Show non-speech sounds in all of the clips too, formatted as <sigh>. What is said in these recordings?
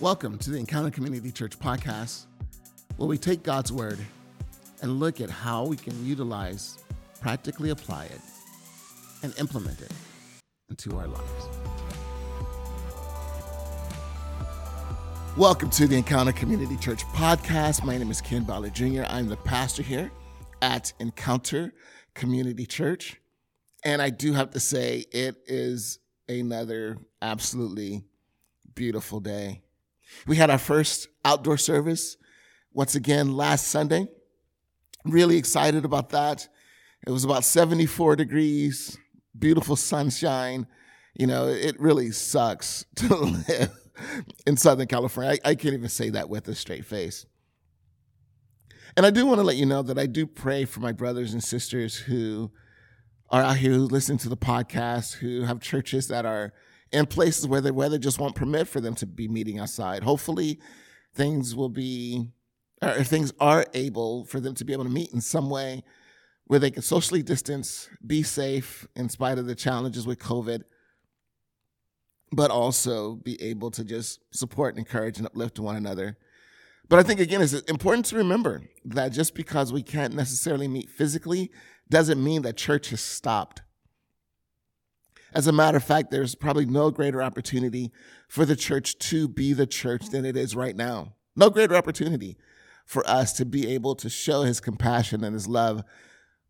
Welcome to the Encounter Community Church podcast, where we take God's word and look at how we can utilize, practically apply it, and implement it into our lives. Welcome to the Encounter Community Church podcast. My name is Ken Ballard Jr. I'm the pastor here at Encounter Community Church. And I do have to say, it is another absolutely beautiful day. We had our first outdoor service once again last Sunday. Really excited about that. It was about 74 degrees, beautiful sunshine. You know, it really sucks <laughs> to live in Southern California. I, I can't even say that with a straight face. And I do want to let you know that I do pray for my brothers and sisters who are out here who listen to the podcast, who have churches that are in places where the weather just won't permit for them to be meeting outside. Hopefully, things will be, or things are able for them to be able to meet in some way where they can socially distance, be safe in spite of the challenges with COVID, but also be able to just support and encourage and uplift one another. But I think, again, it's important to remember that just because we can't necessarily meet physically doesn't mean that church has stopped. As a matter of fact, there's probably no greater opportunity for the church to be the church than it is right now. No greater opportunity for us to be able to show his compassion and his love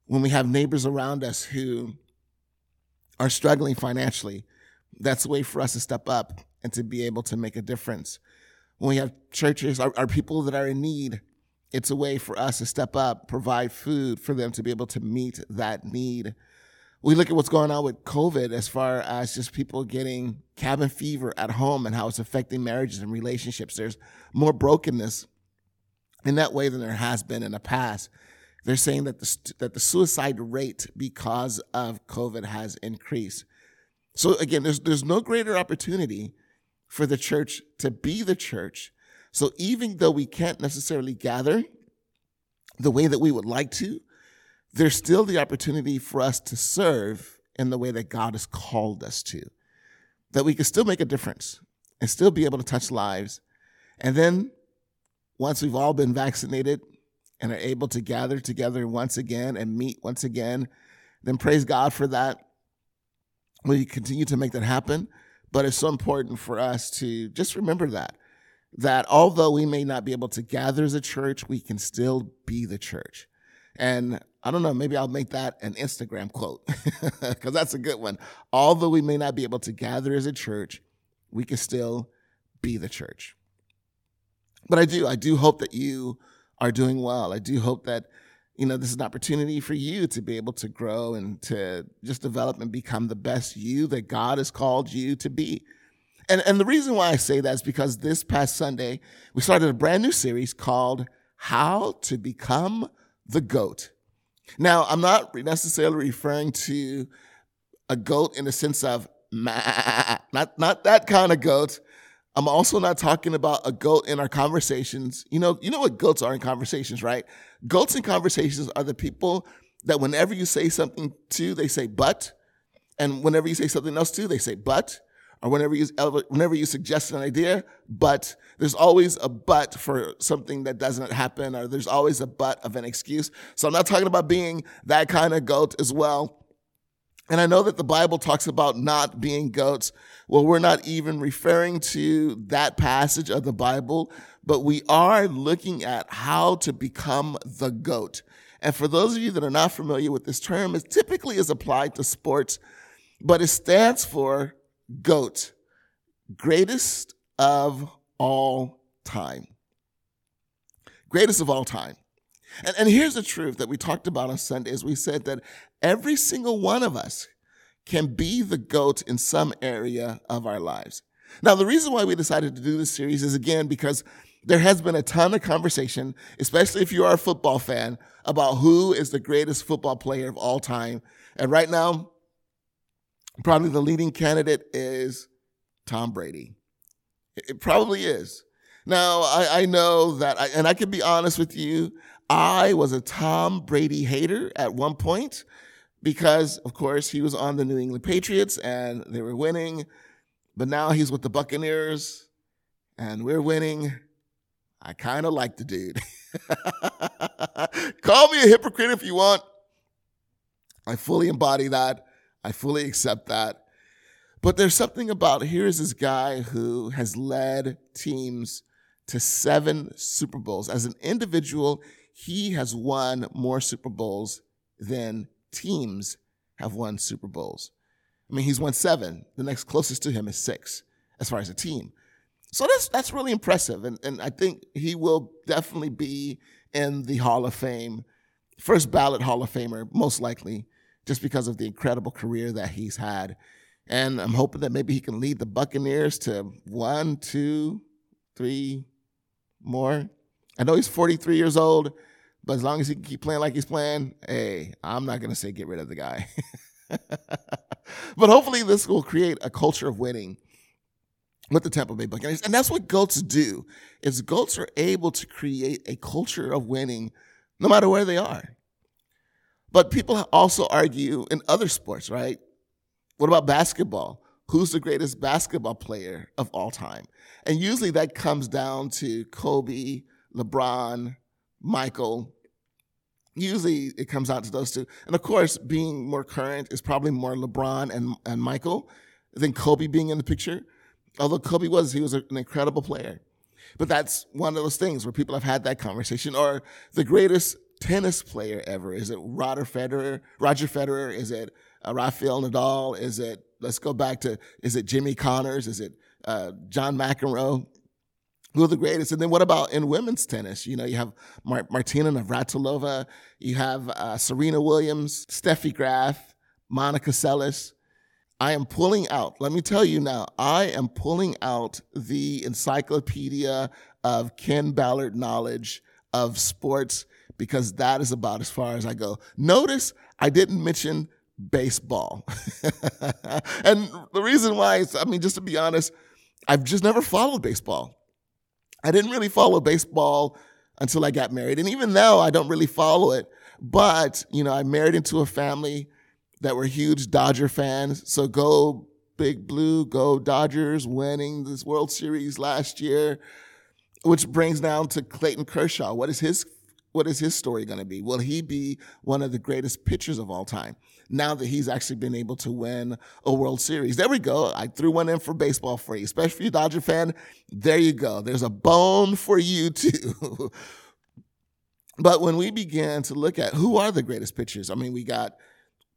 when we have neighbors around us who are struggling financially. That's a way for us to step up and to be able to make a difference. When we have churches, our, our people that are in need, it's a way for us to step up, provide food for them to be able to meet that need we look at what's going on with COVID as far as just people getting cabin fever at home and how it's affecting marriages and relationships. There's more brokenness in that way than there has been in the past. They're saying that the, that the suicide rate because of COVID has increased. So again, there's, there's no greater opportunity for the church to be the church. So even though we can't necessarily gather the way that we would like to, there's still the opportunity for us to serve in the way that God has called us to, that we can still make a difference and still be able to touch lives. And then once we've all been vaccinated and are able to gather together once again and meet once again, then praise God for that. We continue to make that happen. But it's so important for us to just remember that, that although we may not be able to gather as a church, we can still be the church. And I don't know, maybe I'll make that an Instagram quote <laughs> because that's a good one. Although we may not be able to gather as a church, we can still be the church. But I do, I do hope that you are doing well. I do hope that, you know, this is an opportunity for you to be able to grow and to just develop and become the best you that God has called you to be. And, and the reason why I say that is because this past Sunday, we started a brand new series called How to Become the Goat. Now, I'm not necessarily referring to a goat in the sense of not not that kind of goat. I'm also not talking about a goat in our conversations. You know, you know what goats are in conversations, right? Goats in conversations are the people that whenever you say something to, they say but, and whenever you say something else to, they say but or whenever you whenever you suggest an idea, but there's always a but for something that doesn't happen, or there's always a but of an excuse. So I'm not talking about being that kind of goat as well. And I know that the Bible talks about not being goats. Well, we're not even referring to that passage of the Bible, but we are looking at how to become the goat. And for those of you that are not familiar with this term, it typically is applied to sports, but it stands for GOAT, greatest of all time. Greatest of all time. And, and here's the truth that we talked about on Sunday is we said that every single one of us can be the GOAT in some area of our lives. Now, the reason why we decided to do this series is again because there has been a ton of conversation, especially if you are a football fan, about who is the greatest football player of all time. And right now, probably the leading candidate is Tom Brady. It probably is. Now, I, I know that, I, and I can be honest with you, I was a Tom Brady hater at one point because, of course, he was on the New England Patriots and they were winning. But now he's with the Buccaneers and we're winning. I kind of like the dude. <laughs> Call me a hypocrite if you want. I fully embody that. I fully accept that. But there's something about here's this guy who has led teams to seven Super Bowls. As an individual, he has won more Super Bowls than teams have won Super Bowls. I mean, he's won seven. The next closest to him is six as far as a team. So that's that's really impressive. And and I think he will definitely be in the Hall of Fame, first ballot Hall of Famer, most likely, just because of the incredible career that he's had. And I'm hoping that maybe he can lead the Buccaneers to one, two, three more. I know he's 43 years old, but as long as he can keep playing like he's playing, hey, I'm not going to say get rid of the guy. <laughs> but hopefully, this will create a culture of winning with the Tampa Bay Buccaneers. And that's what GOATs do, is GOATs are able to create a culture of winning no matter where they are. But people also argue in other sports, right? What about basketball? Who's the greatest basketball player of all time? And usually that comes down to Kobe, LeBron, Michael. Usually it comes out to those two. And of course, being more current is probably more LeBron and, and Michael than Kobe being in the picture. Although Kobe was, he was an incredible player. But that's one of those things where people have had that conversation. Or the greatest tennis player ever? Is it Roger Federer? Roger Federer? Is it uh, Rafael Nadal? Is it, let's go back to, is it Jimmy Connors? Is it uh, John McEnroe? Who are the greatest? And then what about in women's tennis? You know, you have Mar- Martina Navratilova, you have uh, Serena Williams, Steffi Graf, Monica Seles. I am pulling out, let me tell you now, I am pulling out the encyclopedia of Ken Ballard knowledge of sports because that is about as far as I go. Notice I didn't mention baseball. <laughs> and the reason why is, I mean, just to be honest, I've just never followed baseball. I didn't really follow baseball until I got married. And even now, I don't really follow it. But, you know, I married into a family that were huge Dodger fans. So go Big Blue, go Dodgers, winning this World Series last year, which brings down to Clayton Kershaw. What is his what is his story going to be? Will he be one of the greatest pitchers of all time? Now that he's actually been able to win a World Series. There we go. I threw one in for baseball for you, especially for you're Dodger fan. There you go. There's a bone for you <laughs> too. but when we began to look at who are the greatest pitchers, I mean, we got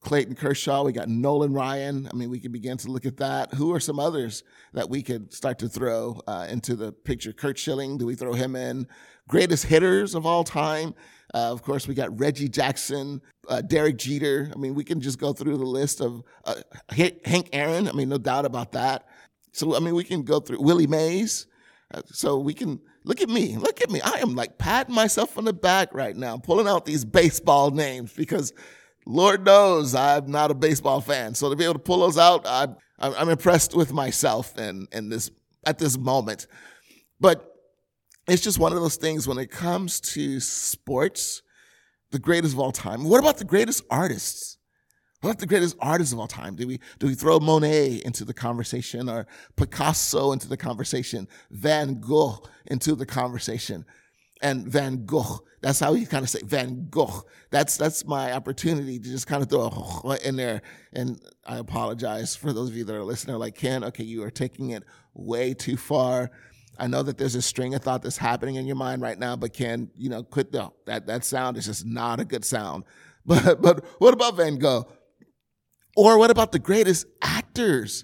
Clayton Kershaw, we got Nolan Ryan. I mean, we could begin to look at that. Who are some others that we could start to throw uh, into the picture? Curt Schilling, do we throw him in? Greatest hitters of all time. Uh, of course, we got Reggie Jackson, uh, Derek Jeter. I mean, we can just go through the list of uh, Hank Aaron. I mean, no doubt about that. So, I mean, we can go through Willie Mays. Uh, so we can look at me. Look at me. I am like patting myself on the back right now, pulling out these baseball names because Lord knows I'm not a baseball fan. So to be able to pull those out, I'm, I'm impressed with myself and, and this at this moment. But it's just one of those things when it comes to sports, the greatest of all time. What about the greatest artists? What about the greatest artists of all time? Do we do we throw Monet into the conversation or Picasso into the conversation, Van Gogh into the conversation? And Van Gogh. That's how you kind of say Van Gogh. That's that's my opportunity to just kind of throw a <laughs> in there. And I apologize for those of you that are listening. Like Ken, okay, you are taking it way too far. I know that there's a string of thought that's happening in your mind right now, but Ken, you know, quit the that that sound is just not a good sound. <laughs> But but what about Van Gogh? Or what about the greatest actors?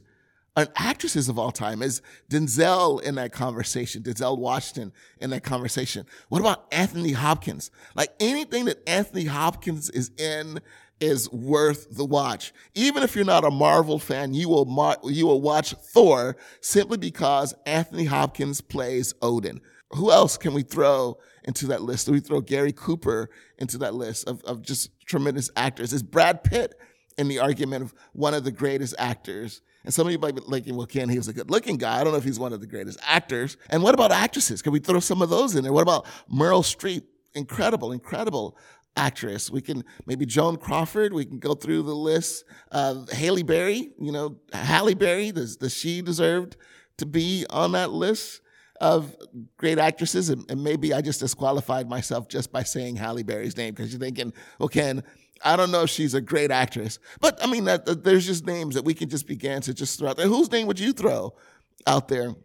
Actresses of all time. Is Denzel in that conversation? Denzel Washington in that conversation? What about Anthony Hopkins? Like anything that Anthony Hopkins is in is worth the watch. Even if you're not a Marvel fan, you will mar- you will watch Thor simply because Anthony Hopkins plays Odin. Who else can we throw into that list? Do we throw Gary Cooper into that list of, of just tremendous actors? Is Brad Pitt in the argument of one of the greatest actors and some of you might be thinking, well, Ken, he was a good looking guy. I don't know if he's one of the greatest actors. And what about actresses? Can we throw some of those in there? What about Meryl Streep? Incredible, incredible actress. We can maybe Joan Crawford. We can go through the list. Uh, Haley Berry, you know, Halle Berry. Does, does she deserve to be on that list? of great actresses, and, and, maybe I just disqualified myself just by saying Halle Berry's name because you're thinking, okay, I don't know if she's a great actress, but I mean, that, that, there's just names that we can just begin to just throw out there. Whose name would you throw out there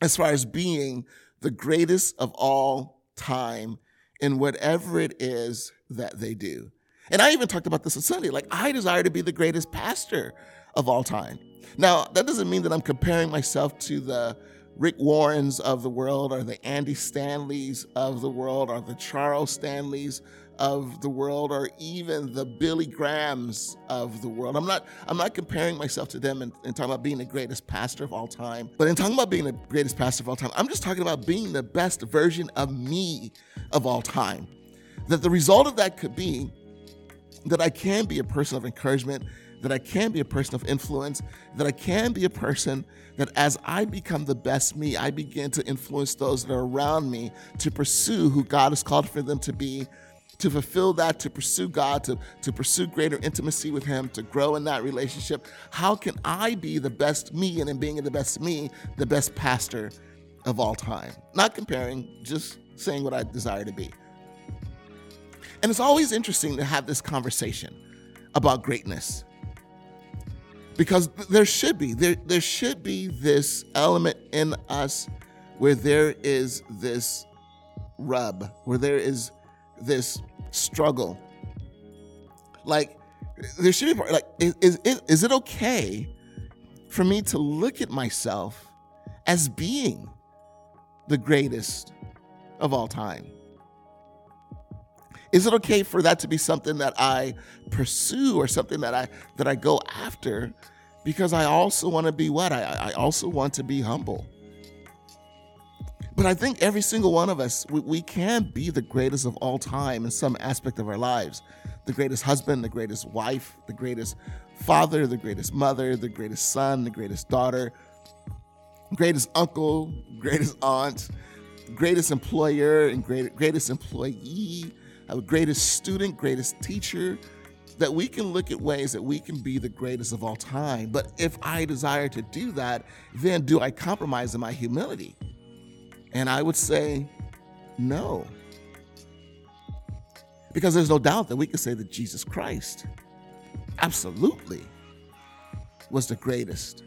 as far as being the greatest of all time in whatever it is that they do? And I even talked about this on Sunday. Like, I desire to be the greatest pastor of all time. Now, that doesn't mean that I'm comparing myself to the Rick Warrens of the world or the Andy Stanleys of the world or the Charles Stanleys of the world or even the Billy Grahams of the world. I'm not I'm not comparing myself to them and, and, talking about being the greatest pastor of all time. But in talking about being the greatest pastor of all time, I'm just talking about being the best version of me of all time. That the result of that could be that I can be a person of encouragement, that I can be a person of influence, that I can be a person that as I become the best me, I begin to influence those that are around me to pursue who God has called for them to be, to fulfill that, to pursue God, to, to pursue greater intimacy with Him, to grow in that relationship. How can I be the best me and in being the best me, the best pastor of all time? Not comparing, just saying what I desire to be. And it's always interesting to have this conversation about greatness. Because there should be, there, there should be this element in us where there is this rub, where there is this struggle. Like, there should be, like, is, is, is it okay for me to look at myself as being the greatest of all time? Is it okay for that to be something that I pursue or something that I that I go after? Because I also want to be what? I, I also want to be humble. But I think every single one of us, we, we can be the greatest of all time in some aspect of our lives. The greatest husband, the greatest wife, the greatest father, the greatest mother, the greatest son, the greatest daughter, greatest uncle, greatest aunt, greatest employer, and great, greatest employee our greatest student, greatest teacher, that we can look at ways that we can be the greatest of all time. But if I desire to do that, then do I compromise in my humility? And I would say, no. Because there's no doubt that we can say that Jesus Christ absolutely was the greatest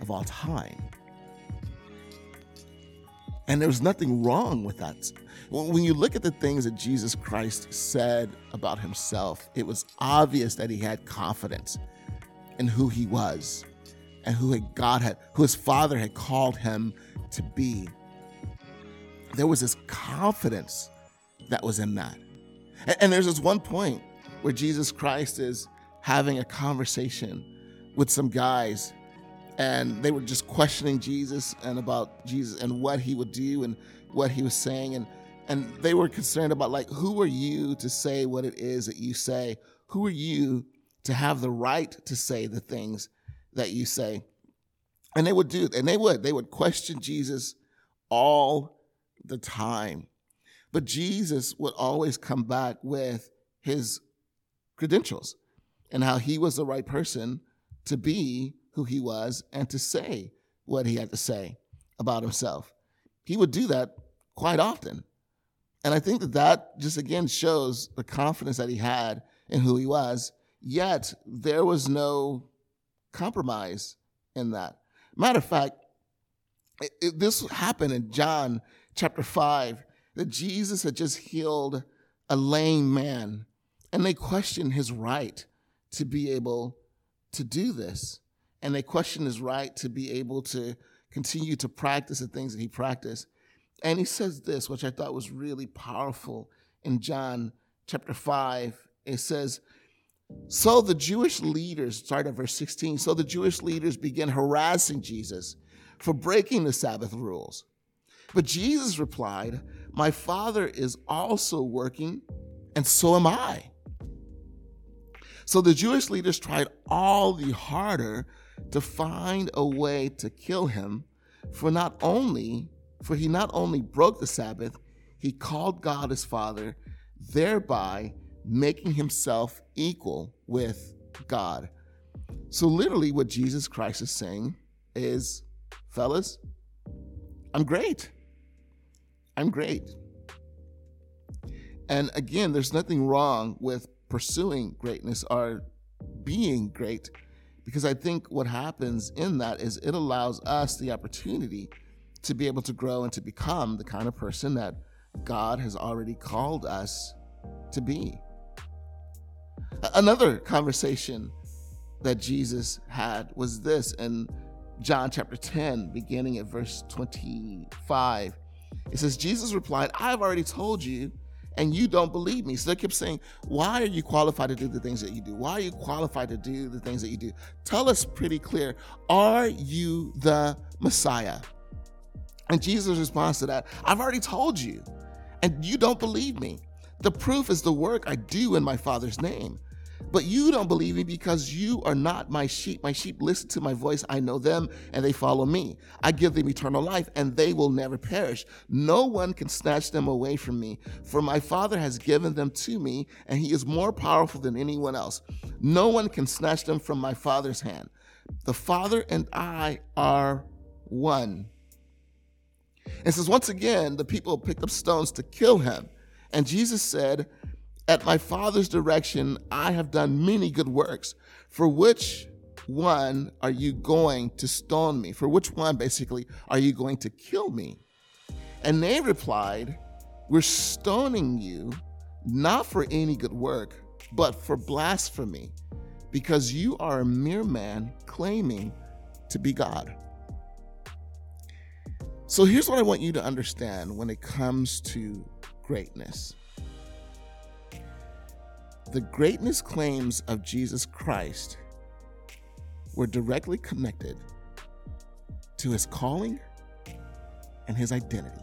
of all time. And there was nothing wrong with that when you look at the things that Jesus Christ said about himself, it was obvious that he had confidence in who he was and who God had, who his father had called him to be. There was this confidence that was in that. And, and there's this one point where Jesus Christ is having a conversation with some guys and they were just questioning Jesus and about Jesus and what he would do and what he was saying and and they were concerned about like who are you to say what it is that you say who are you to have the right to say the things that you say and they would do and they would they would question jesus all the time. But jesus would always come back with his credentials and how he was the right person to be who he was and to say what he had to say about himself. He would do that quite often. And I think that that just again shows the confidence that he had in who he was, yet there was no compromise in that. Matter of fact, it, it, this happened in John chapter 5 that Jesus had just healed a lame man, and they questioned his right to be able to do this. And they questioned his right to be able to continue to practice the things that he practiced. And he says this, which I thought was really powerful in John chapter 5. It says, So the Jewish leaders, start at verse 16, so the Jewish leaders began harassing Jesus for breaking the Sabbath rules. But Jesus replied, My Father is also working, and so am I. So the Jewish leaders tried all the harder to find a way to kill him, for not only for he not only broke the Sabbath, he called God his Father, thereby making himself equal with God. So, literally, what Jesus Christ is saying is, fellas, I'm great. I'm great. And again, there's nothing wrong with pursuing greatness or being great because I think what happens in that is it allows us the opportunity to be able to grow and to become the kind of person that God has already called us to be. Another conversation that Jesus had was this in John chapter 10, beginning at verse 25. It says, Jesus replied, I have already told you, and you don't believe me. So they kept saying, Why are you qualified to do the things that you do? Why are you qualified to do the things that you do? Tell us pretty clear, are you the Messiah? And Jesus' responds to that, I've already told you, and you don't believe me. The proof is the work I do in my Father's name. But you don't believe me because you are not my sheep. My sheep listen to my voice. I know them and they follow me. I give them eternal life and they will never perish. No one can snatch them away from me, for my Father has given them to me and he is more powerful than anyone else. No one can snatch them from my Father's hand. The Father and I are one. And says, once again, the people picked up stones to kill him. And Jesus said, At my Father's direction, I have done many good works. For which one are you going to stone me? For which one, basically, are you going to kill me? And they replied, We're stoning you not for any good work, but for blasphemy, because you are a mere man claiming to be God. So here's what I want you to understand when it comes to greatness the greatness claims of Jesus Christ were directly connected to his calling and his identity.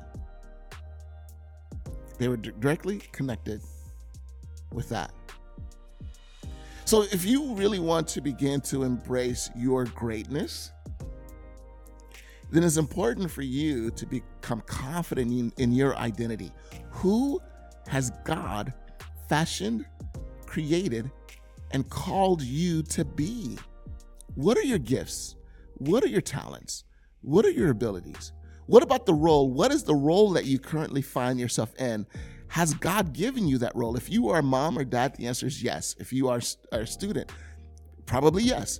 They were directly connected with that. So, if you really want to begin to embrace your greatness, then it's important for you to become confident in, in your identity. Who has God fashioned, created, and called you to be? What are your gifts? What are your talents? What are your abilities? What about the role? What is the role that you currently find yourself in? Has God given you that role? If you are a mom or dad, the answer is yes. If you are a student, probably yes.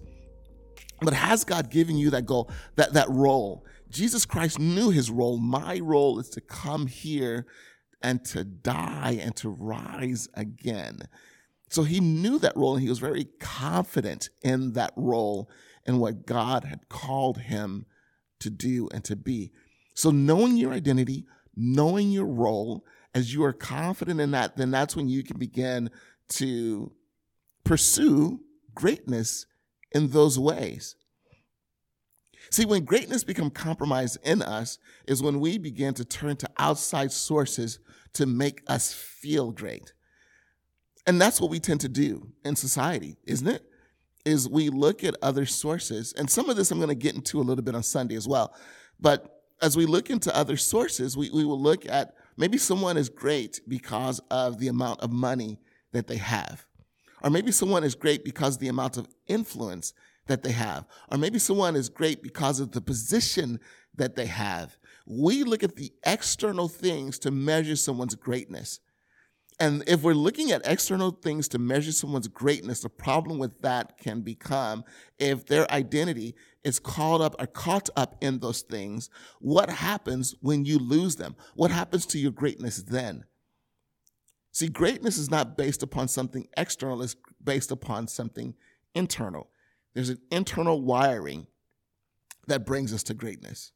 But has God given you that goal, that, that role? Jesus Christ knew his role. My role is to come here and to die and to rise again. So he knew that role and he was very confident in that role and what God had called him to do and to be. So knowing your identity, knowing your role, as you are confident in that, then that's when you can begin to pursue greatness in those ways. See, when greatness becomes compromised in us is when we begin to turn to outside sources to make us feel great. And that's what we tend to do in society, isn't it? Is we look at other sources, and some of this I'm going to get into a little bit on Sunday as well. But as we look into other sources, we, we will look at maybe someone is great because of the amount of money that they have. Or maybe someone is great because the amount of influence that they have. Or maybe someone is great because of the position that they have. We look at the external things to measure someone's greatness. And if we're looking at external things to measure someone's greatness, the problem with that can become if their identity is called up or caught up in those things, what happens when you lose them? What happens to your greatness then? See, greatness is not based upon something external, it's based upon something internal. There's an internal wiring that brings us to greatness.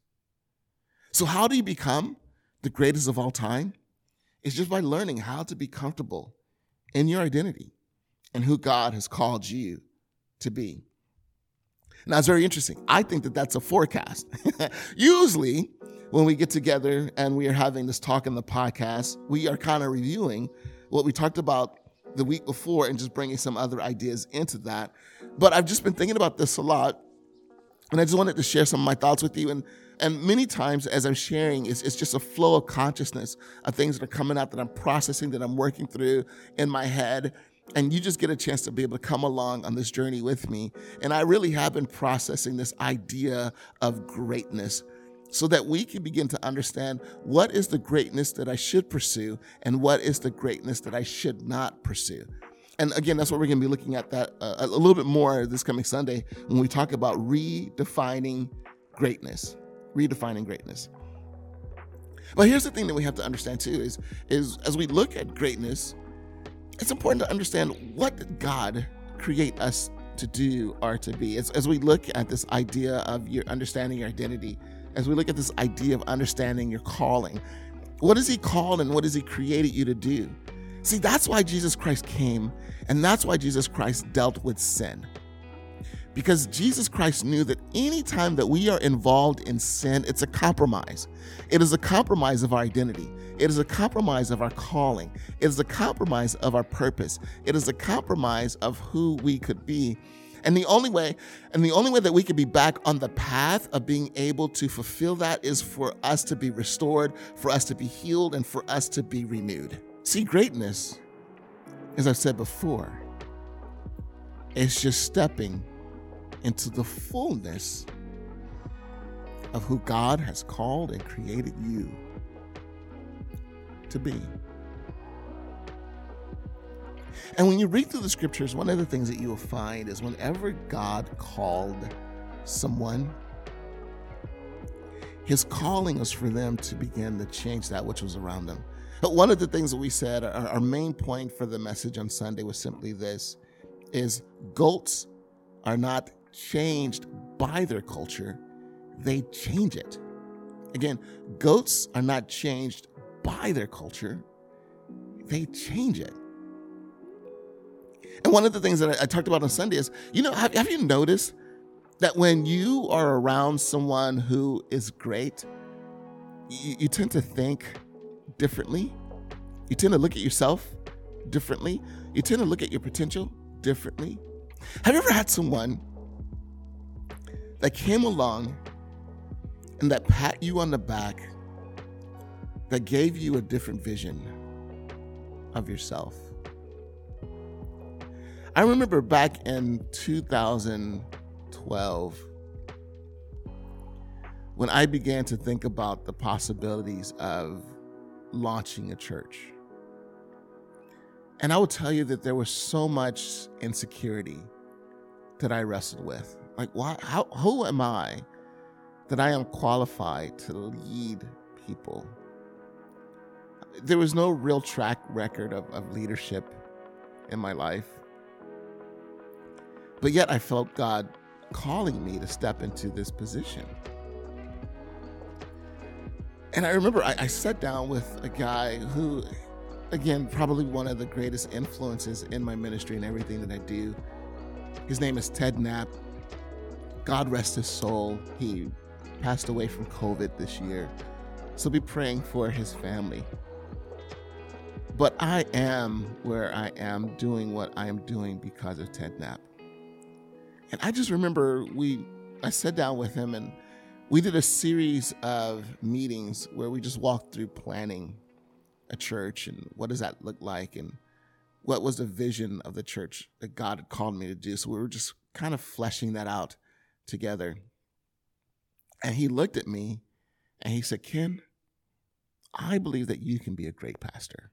So, how do you become the greatest of all time? It's just by learning how to be comfortable in your identity and who God has called you to be. Now, it's very interesting. I think that that's a forecast. <laughs> Usually, when we get together and we are having this talk in the podcast, we are kind of reviewing what we talked about the week before and just bringing some other ideas into that. But I've just been thinking about this a lot, and I just wanted to share some of my thoughts with you. And and many times, as I'm sharing, it's, it's just a flow of consciousness of things that are coming out that I'm processing, that I'm working through in my head. And you just get a chance to be able to come along on this journey with me. And I really have been processing this idea of greatness so that we can begin to understand what is the greatness that I should pursue and what is the greatness that I should not pursue. And again, that's what we're going to be looking at that uh, a little bit more this coming Sunday when we talk about redefining greatness. Redefining greatness. But here's the thing that we have to understand too is is as we look at greatness, it's important to understand what did God create us to do or to be. As, as we look at this idea of your understanding your identity, as we look at this idea of understanding your calling, what is He called and what has He created you to do? See, that's why Jesus Christ came, and that's why Jesus Christ dealt with sin. Because Jesus Christ knew that anytime that we are involved in sin, it's a compromise. It is a compromise of our identity. It is a compromise of our calling. It is a compromise of our purpose. It is a compromise of who we could be. And the only way, and the only way that we could be back on the path of being able to fulfill that is for us to be restored, for us to be healed, and for us to be renewed. See, greatness, as I've said before, it's just stepping into the fullness of who God has called and created you to be. And when you read through the scriptures, one of the things that you will find is whenever God called someone, his calling was for them to begin to change that which was around them. One of the things that we said, our, our main point for the message on Sunday was simply this is goats are not changed by their culture, they change it. Again, goats are not changed by their culture, they change it. And one of the things that I, I talked about on Sunday is, you know, have, have you noticed that when you are around someone who is great, you, you tend to think differently. You tend to look at yourself differently. You tend to look at your potential differently. Have you ever had someone that came along and that pat you on the back, that gave you a different vision of yourself? I remember back in 2012 when I began to think about the possibilities of launching a church. And I will tell you that there was so much insecurity that I wrestled with. Like, why? How? Who am I that I am qualified to lead people? There was no real track record of, of leadership in my life. But yet I felt God calling me to step into this position. And I remember I, I, sat down with a guy who, again, probably one of the greatest influences in my ministry and everything that I do. His name is Ted Knapp. God rest his soul. He passed away from COVID this year. So be praying for his family. But I am where I am doing what I am doing because of Ted Knapp. And I just remember we, I sat down with him and we did a series of meetings where we just walked through planning a church and what does that look like and what was the vision of the church that God had called me to do. So we were just kind of fleshing that out together. And he looked at me and he said, Ken, I believe that you can be a great pastor.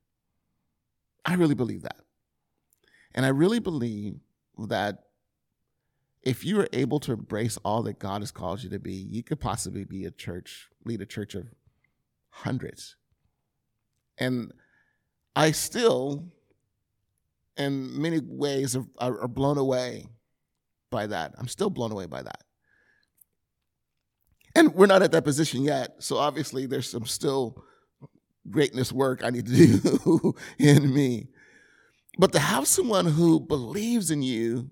I really believe that. And I really believe that if you are able to embrace all that God has called you to be, you could possibly be a church, lead a church of hundreds. And I still, in many ways, are, are blown away by that. I'm still blown away by that. And we're not at that position yet. So obviously, there's some still greatness work I need to do <laughs> in me. But to have someone who believes in you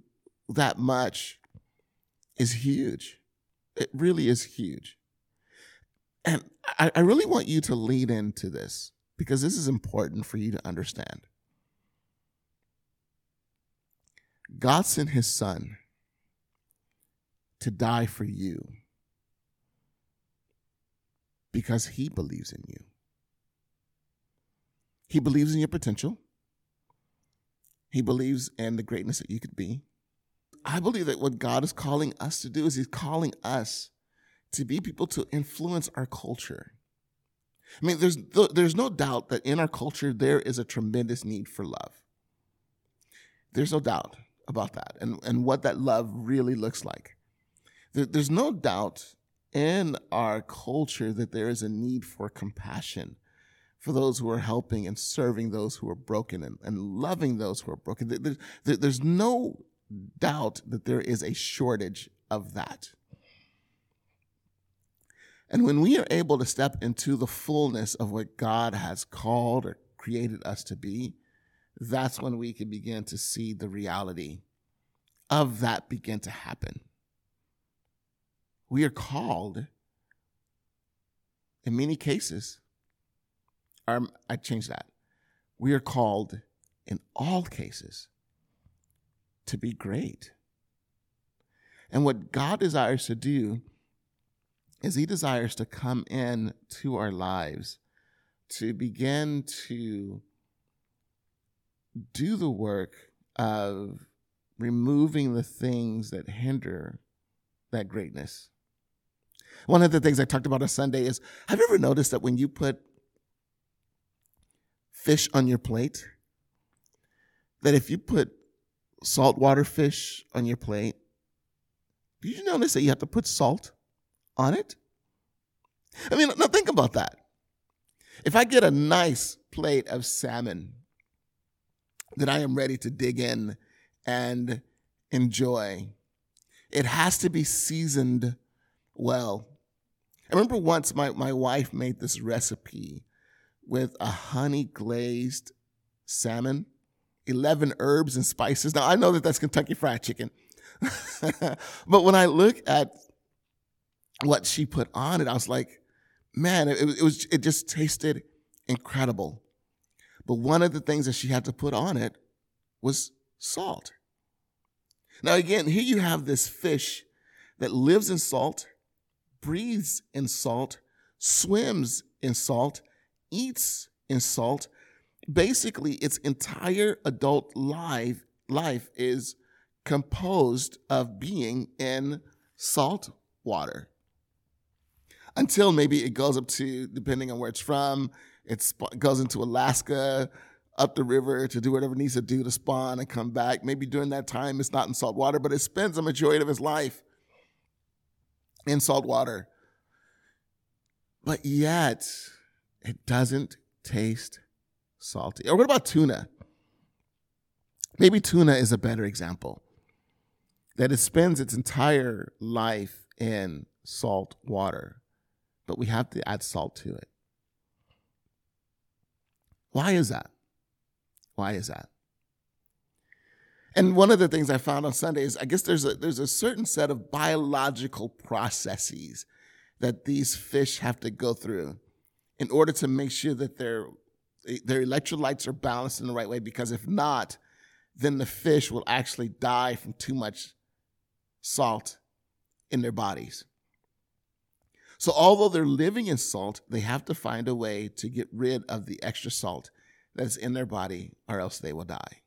that much is huge. It really is huge. And I, I really want you to lean into this because this is important for you to understand. God sent his son to die for you because he believes in you. He believes in your potential. He believes in the greatness that you could be. I believe that what God is calling us to do is He's calling us to be people to influence our culture. I mean, there's there's no doubt that in our culture there is a tremendous need for love. There's no doubt about that, and and what that love really looks like. There, there's no doubt in our culture that there is a need for compassion for those who are helping and serving those who are broken and, and loving those who are broken. There, there, there's no doubt that there is a shortage of that. And when we are able to step into the fullness of what God has called or created us to be, that's when we can begin to see the reality of that begin to happen. We are called, in many cases, um, I changed that. We are called in all cases to be great. And what God desires to do is He desires to come in to our lives to begin to do the work of removing the things that hinder that greatness. One of the things I talked about on Sunday is have you ever noticed that when you put fish on your plate, that if you put saltwater fish on your plate, did you notice that you have to put salt on it? I mean, now think about that. If I get a nice plate of salmon that I am ready to dig in and enjoy, it has to be seasoned well. I remember once my, my wife made this recipe with a honey glazed salmon, 11 herbs and spices. Now, I know that that's Kentucky Fried Chicken. <laughs> but when I look at what she put on it, I was like, man, it, it, was it just tasted incredible. But one of the things that she had to put on it was salt. Now again, here you have this fish that lives in salt, breathes in salt, swims in salt, eats in salt. Basically, its entire adult life life is composed of being in salt water until maybe it goes up to, depending on where it's from, it goes into Alaska, up the river to do whatever it needs to do to spawn and come back. Maybe during that time it's not in salt water, but it spends the majority of its life in salt water. But yet, it doesn't taste salty. Or what about tuna? Maybe tuna is a better example. That it spends its entire life in salt water but we have to add salt to it. Why is that? Why is that? And one of the things I found on Sunday is I guess there's a there's a certain set of biological processes that these fish have to go through in order to make sure that their their electrolytes are balanced in the right way because if not then the fish will actually die from too much salt in their bodies. So, although they're living in salt, they have to find a way to get rid of the extra salt that's in their body, or else they will die.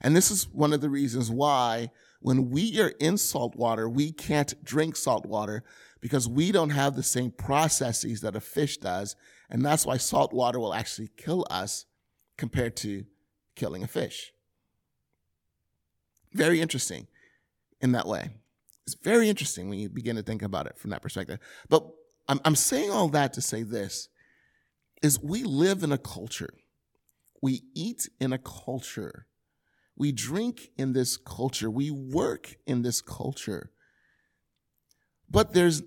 And this is one of the reasons why, when we are in salt water, we can't drink salt water because we don't have the same processes that a fish does. And that's why salt water will actually kill us compared to killing a fish. Very interesting in that way. It's very interesting when you begin to think about it from that perspective. But I'm, I'm saying all that to say this is we live in a culture. We eat in a culture. We drink in this culture. We work in this culture. But there's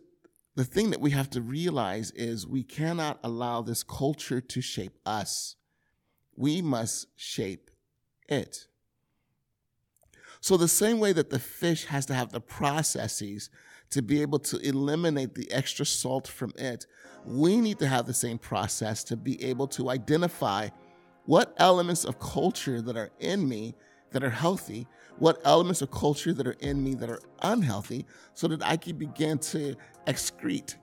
the thing that we have to realize is we cannot allow this culture to shape us. We must shape it. So, the same way that the fish has to have the processes to be able to eliminate the extra salt from it, we need to have the same process to be able to identify what elements of culture that are in me that are healthy, what elements of culture that are in me that are unhealthy, so that I can begin to excrete,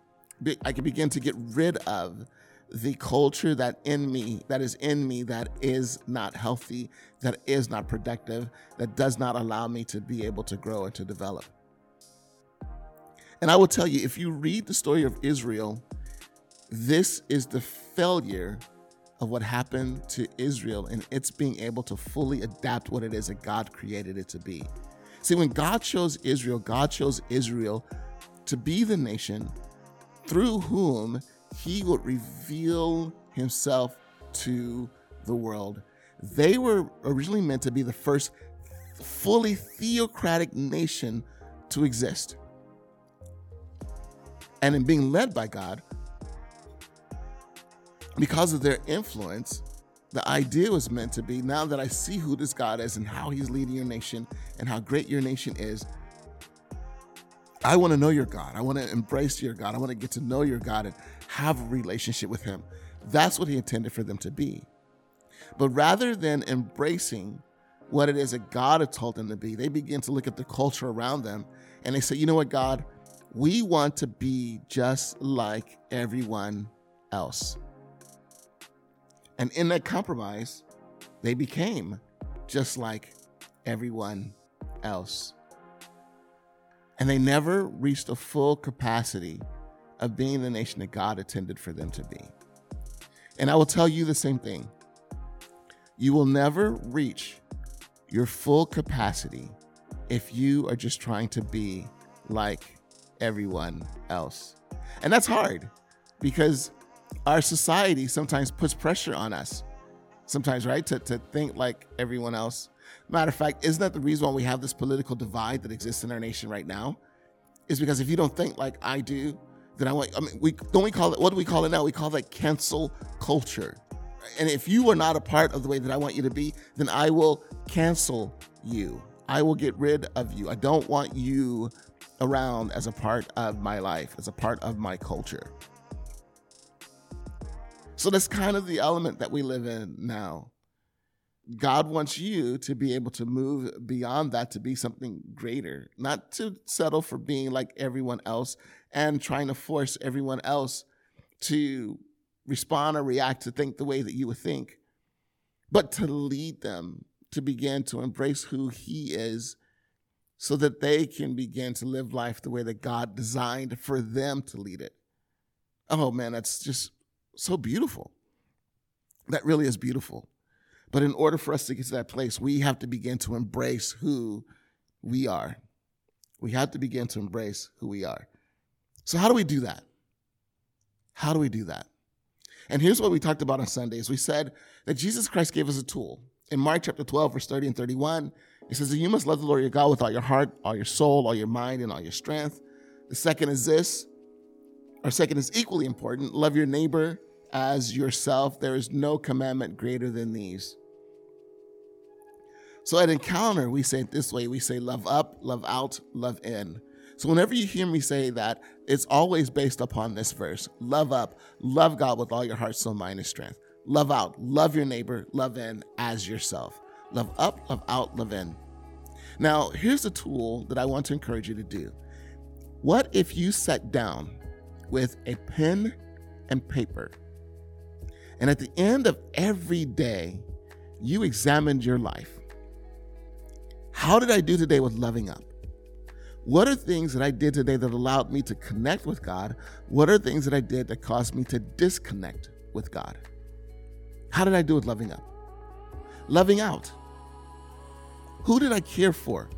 I can begin to get rid of the culture that in me that is in me that is not healthy that is not productive that does not allow me to be able to grow and to develop And I will tell you, if you read the story of Israel, this is the failure of what happened to Israel and its being able to fully adapt what it is that God created it to be. See, when God chose Israel, God chose Israel to be the nation through whom he would reveal himself to the world. They were originally meant to be the first fully theocratic nation to exist. And in being led by God, because of their influence, the idea was meant to be now that I see who this God is and how he's leading your nation and how great your nation is, I want to know your God. I want to embrace your God. I want to get to know your God and have a relationship with him. That's what he intended for them to be. But rather than embracing what it is that God had told them to be, they begin to look at the culture around them and they say, you know what, God, we want to be just like everyone else. And in that compromise, they became just like everyone else. And they never reached a full capacity of being the nation that God intended for them to be. And I will tell you the same thing. You will never reach your full capacity if you are just trying to be like everyone else. And that's hard because our society sometimes puts pressure on us. Sometimes, right? To, to think like everyone else. Matter of fact, isn't that the reason why we have this political divide that exists in our nation right now? Is because if you don't think like I do, then I want, I mean, we don't we call it, what do we call it now? We call that cancel culture. And if you are not a part of the way that I want you to be, then I will cancel you. I will get rid of you. I don't want you around as a part of my life, as a part of my culture. So that's kind of the element that we live in now. God wants you to be able to move beyond that to be something greater, not to settle for being like everyone else and trying to force everyone else to respond or react to think the way that you would think, but to lead them to begin to embrace who He is so that they can begin to live life the way that God designed for them to lead it. Oh man, that's just so beautiful. That really is beautiful. But in order for us to get to that place, we have to begin to embrace who we are. We have to begin to embrace who we are. So, how do we do that? How do we do that? And here's what we talked about on Sundays. We said that Jesus Christ gave us a tool. In Mark chapter 12, verse 30 and 31, it says that you must love the Lord your God with all your heart, all your soul, all your mind, and all your strength. The second is this our second is equally important love your neighbor as yourself. There is no commandment greater than these. So at Encounter, we say it this way we say love up, love out, love in. So whenever you hear me say that, it's always based upon this verse love up, love God with all your heart, soul, mind, and strength. Love out, love your neighbor, love in as yourself. Love up, love out, love in. Now, here's a tool that I want to encourage you to do. What if you sat down with a pen and paper. And at the end of every day, you examined your life. How did I do today with loving up? What are things that I did today that allowed me to connect with God? What are things that I did that caused me to disconnect with God? How did I do with loving up? Loving out. Who did I care for?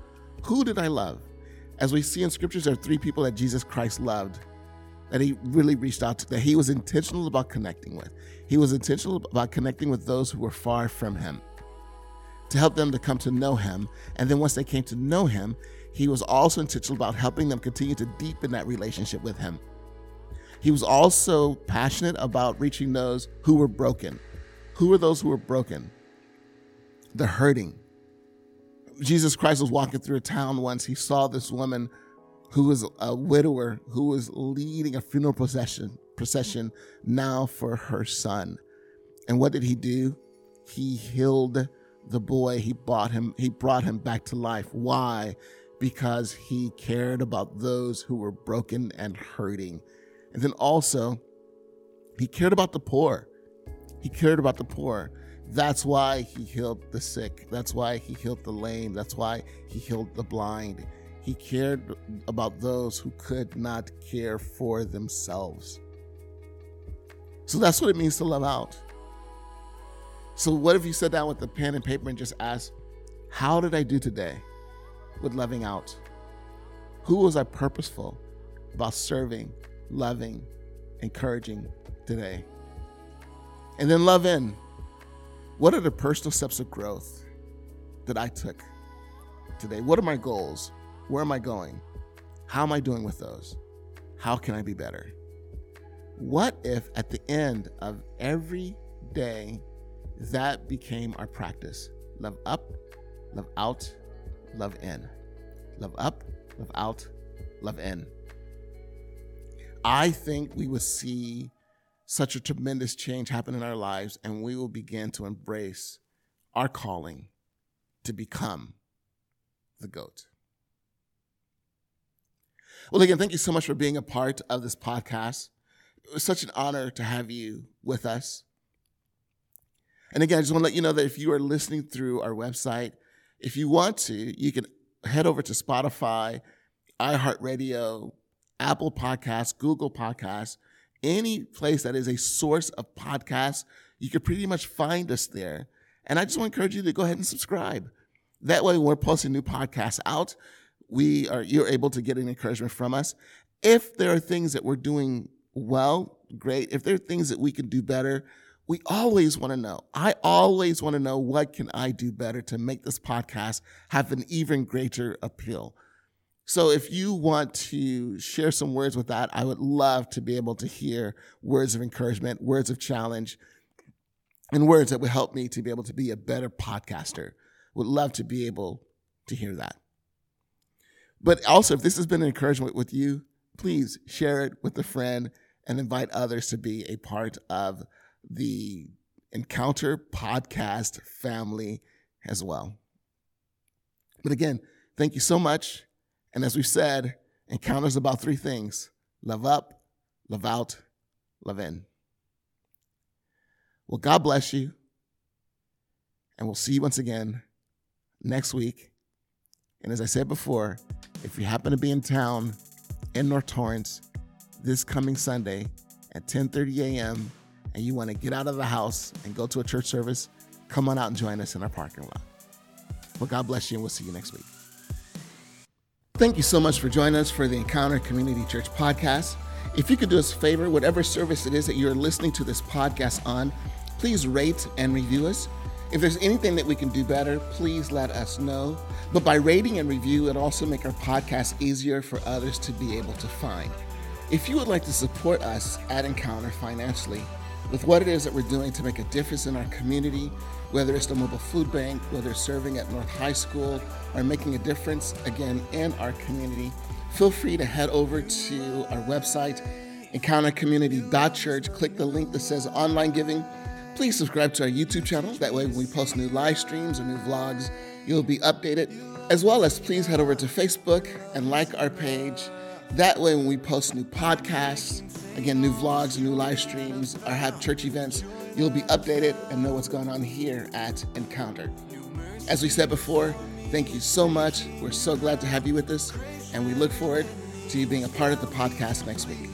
Who did I love? As we see in scriptures, there are three people that Jesus Christ loved that he really reached out to, that he was intentional about connecting with. He was intentional about connecting with those who were far from him to help them to come to know him. And then once they came to know him, he was also intentional about helping them continue to deepen that relationship with him. He was also passionate about reaching those who were broken. Who were those who were broken? The hurting. Jesus Christ was walking through a town once. He saw this woman who was a widower who was leading a funeral procession procession now for her son. And what did he do? He healed the boy. He brought him he brought him back to life. Why? Because he cared about those who were broken and hurting. And then also he cared about the poor. He cared about the poor. That's why he healed the sick. That's why he healed the lame. That's why he healed the blind. He cared about those who could not care for themselves. So that's what it means to love out. So, what if you sat down with the pen and paper and just asked, How did I do today with loving out? Who was I purposeful about serving, loving, encouraging today? And then love in. What are the personal steps of growth that I took today? What are my goals? Where am I going? How am I doing with those? How can I be better? What if at the end of every day, that became our practice? Love up, love out, love in. Love up, love out, love in. I think we will see such a tremendous change happen in our lives, and we will begin to embrace our calling to become the GOAT. Well, again, thank you so much for being a part of this podcast. It was such an honor to have you with us. And again, I just want to let you know that if you are listening through our website, if you want to, you can head over to Spotify, iHeartRadio, Apple Podcasts, Google Podcasts, any place that is a source of podcasts. You can pretty much find us there. And I just want to encourage you to go ahead and subscribe. That way, when we're posting new podcasts out, we are you're able to get an encouragement from us. If there are things that we're doing well, great. If there are things that we can do better, we always want to know. I always want to know what can I do better to make this podcast have an even greater appeal. So if you want to share some words with that, I would love to be able to hear words of encouragement, words of challenge, and words that would help me to be able to be a better podcaster. Would love to be able to hear that. But also, if this has been an encouragement with you, please share it with a friend and invite others to be a part of the Encounter podcast family as well. But again, thank you so much. And as we said, Encounter's about three things love up, love out, love in. Well, God bless you. And we'll see you once again next week. And as I said before, if you happen to be in town in North Torrance this coming Sunday at 10:30 a.m. and you want to get out of the house and go to a church service, come on out and join us in our parking lot. Well, God bless you, and we'll see you next week. Thank you so much for joining us for the Encounter Community Church podcast. If you could do us a favor, whatever service it is that you're listening to this podcast on, please rate and review us. If there's anything that we can do better, please let us know. But by rating and review, it also make our podcast easier for others to be able to find. If you would like to support us at Encounter financially with what it is that we're doing to make a difference in our community, whether it's the mobile food bank, whether serving at North High School, or making a difference again in our community, feel free to head over to our website, encountercommunity.church. Click the link that says online giving Please subscribe to our YouTube channel. That way, when we post new live streams or new vlogs, you'll be updated. As well as please head over to Facebook and like our page. That way, when we post new podcasts, again, new vlogs, new live streams, or have church events, you'll be updated and know what's going on here at Encounter. As we said before, thank you so much. We're so glad to have you with us, and we look forward to you being a part of the podcast next week.